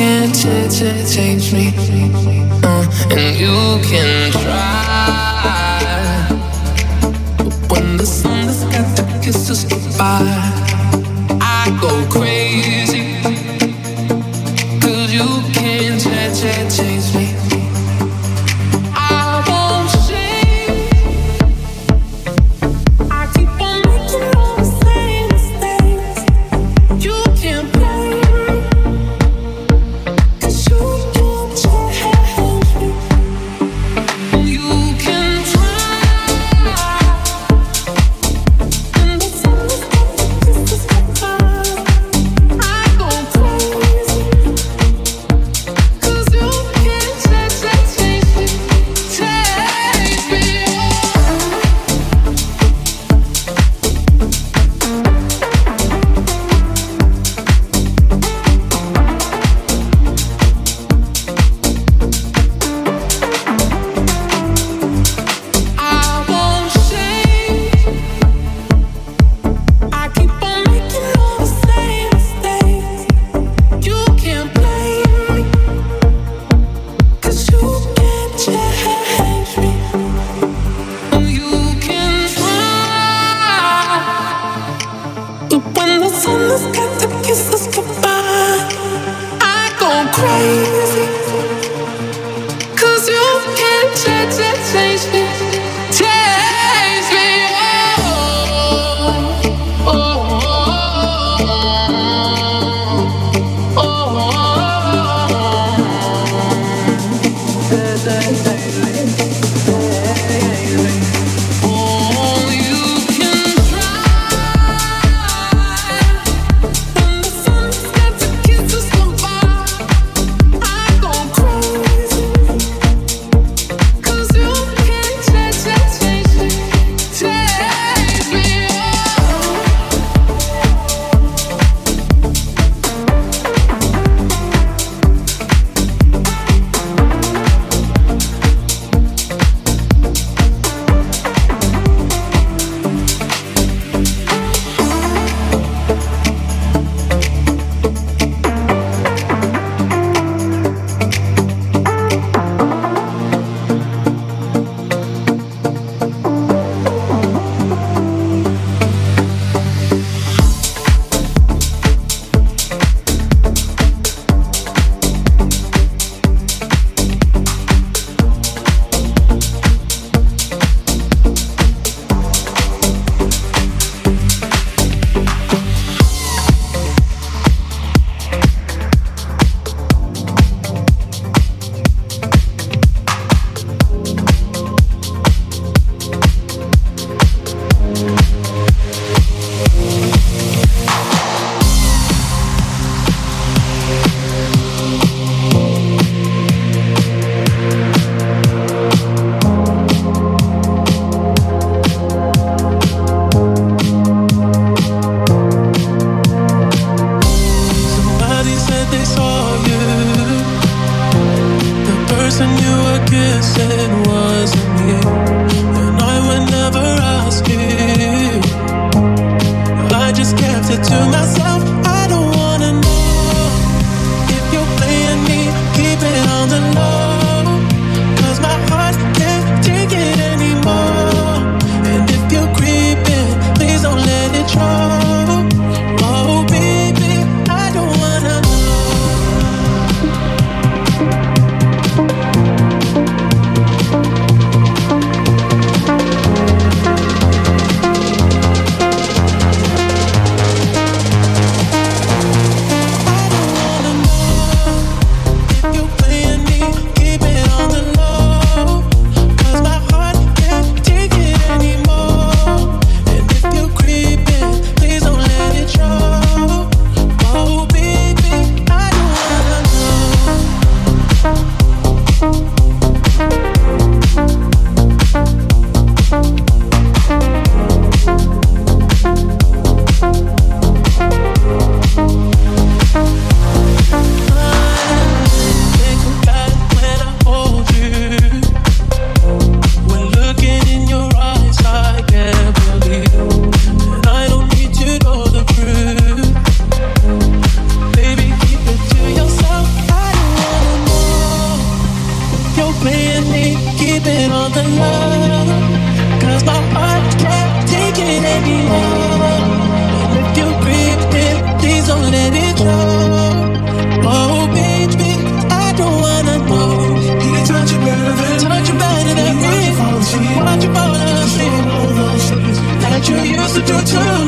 Can't change me. Uh, and you can try. But when the sun has got to kiss us goodbye, I go crazy. Cause you can't change do to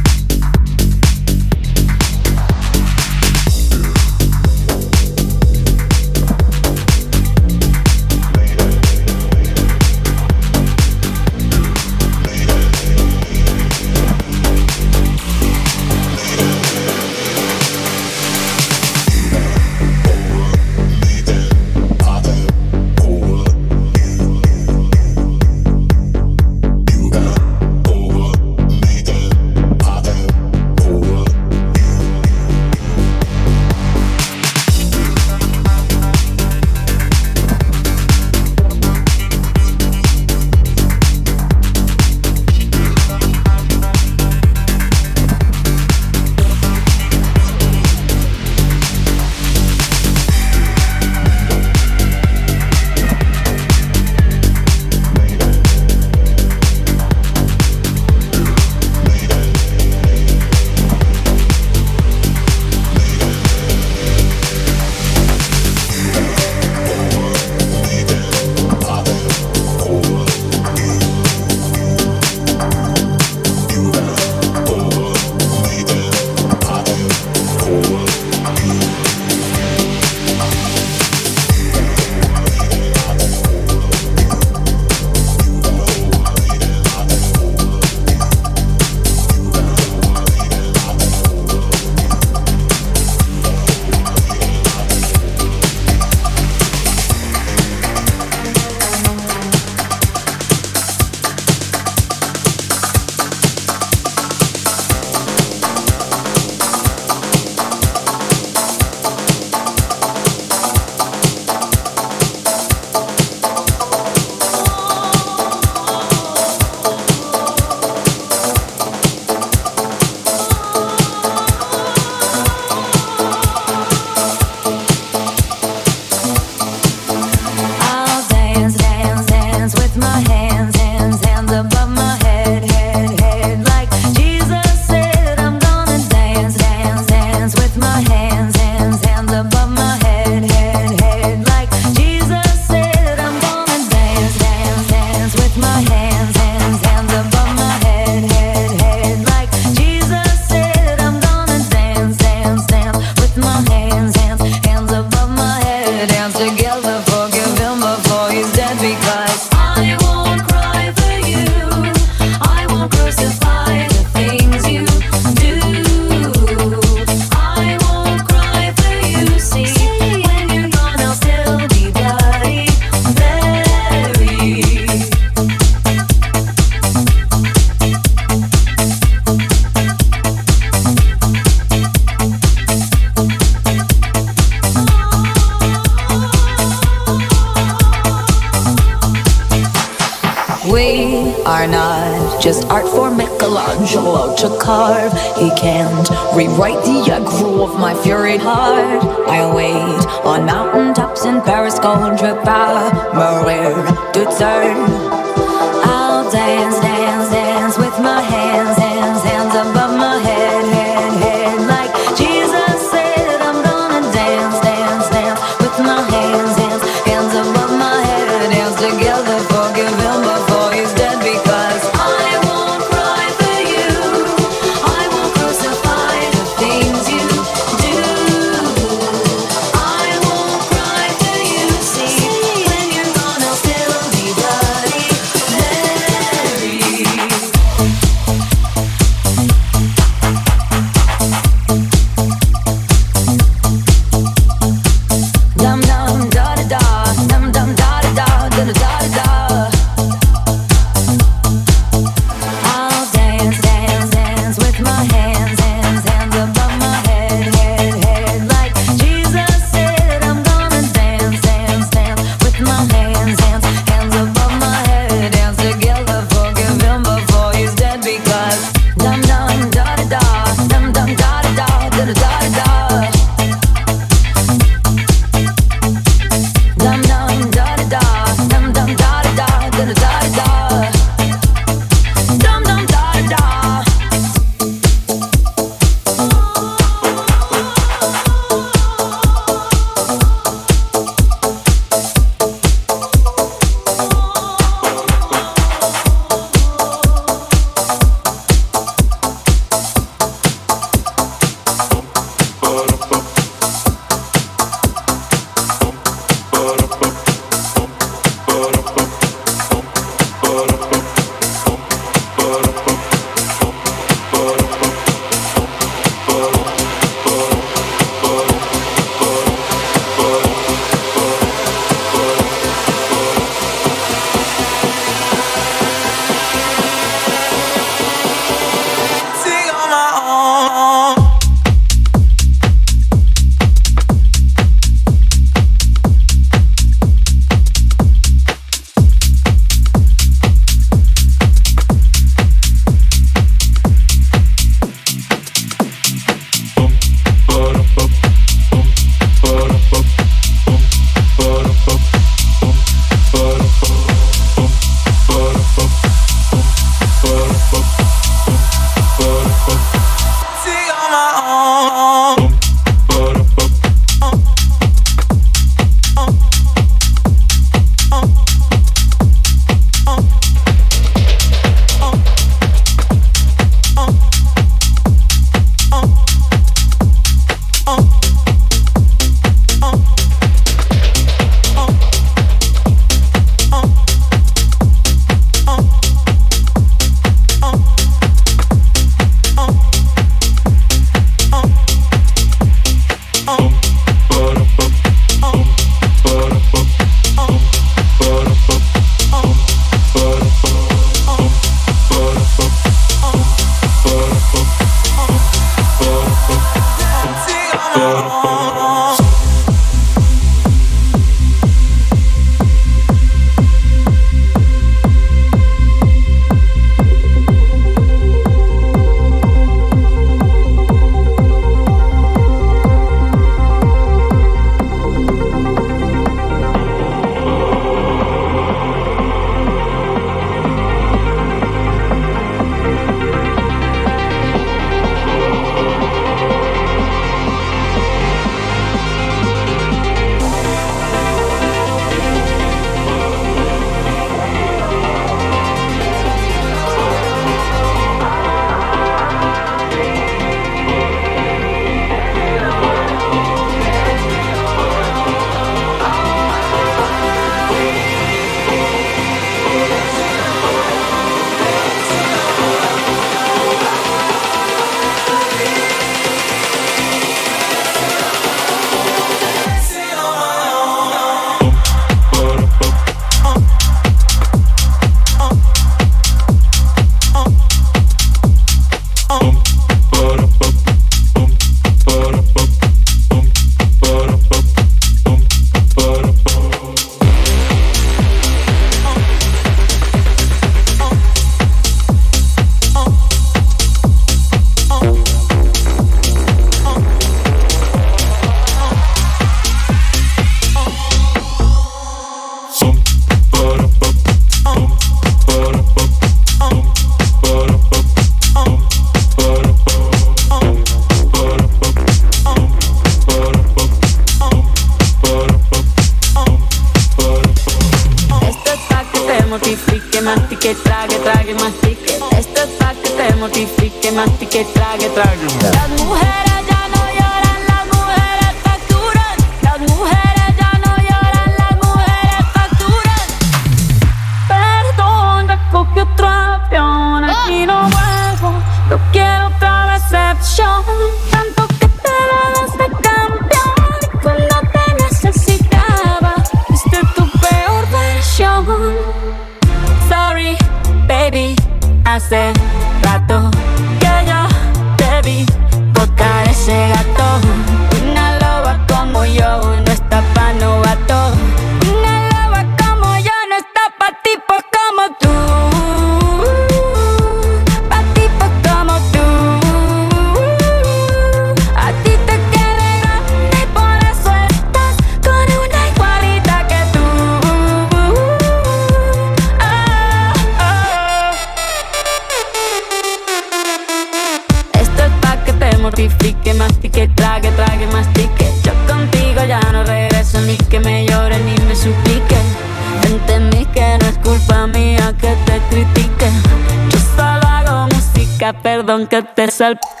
help.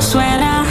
suena.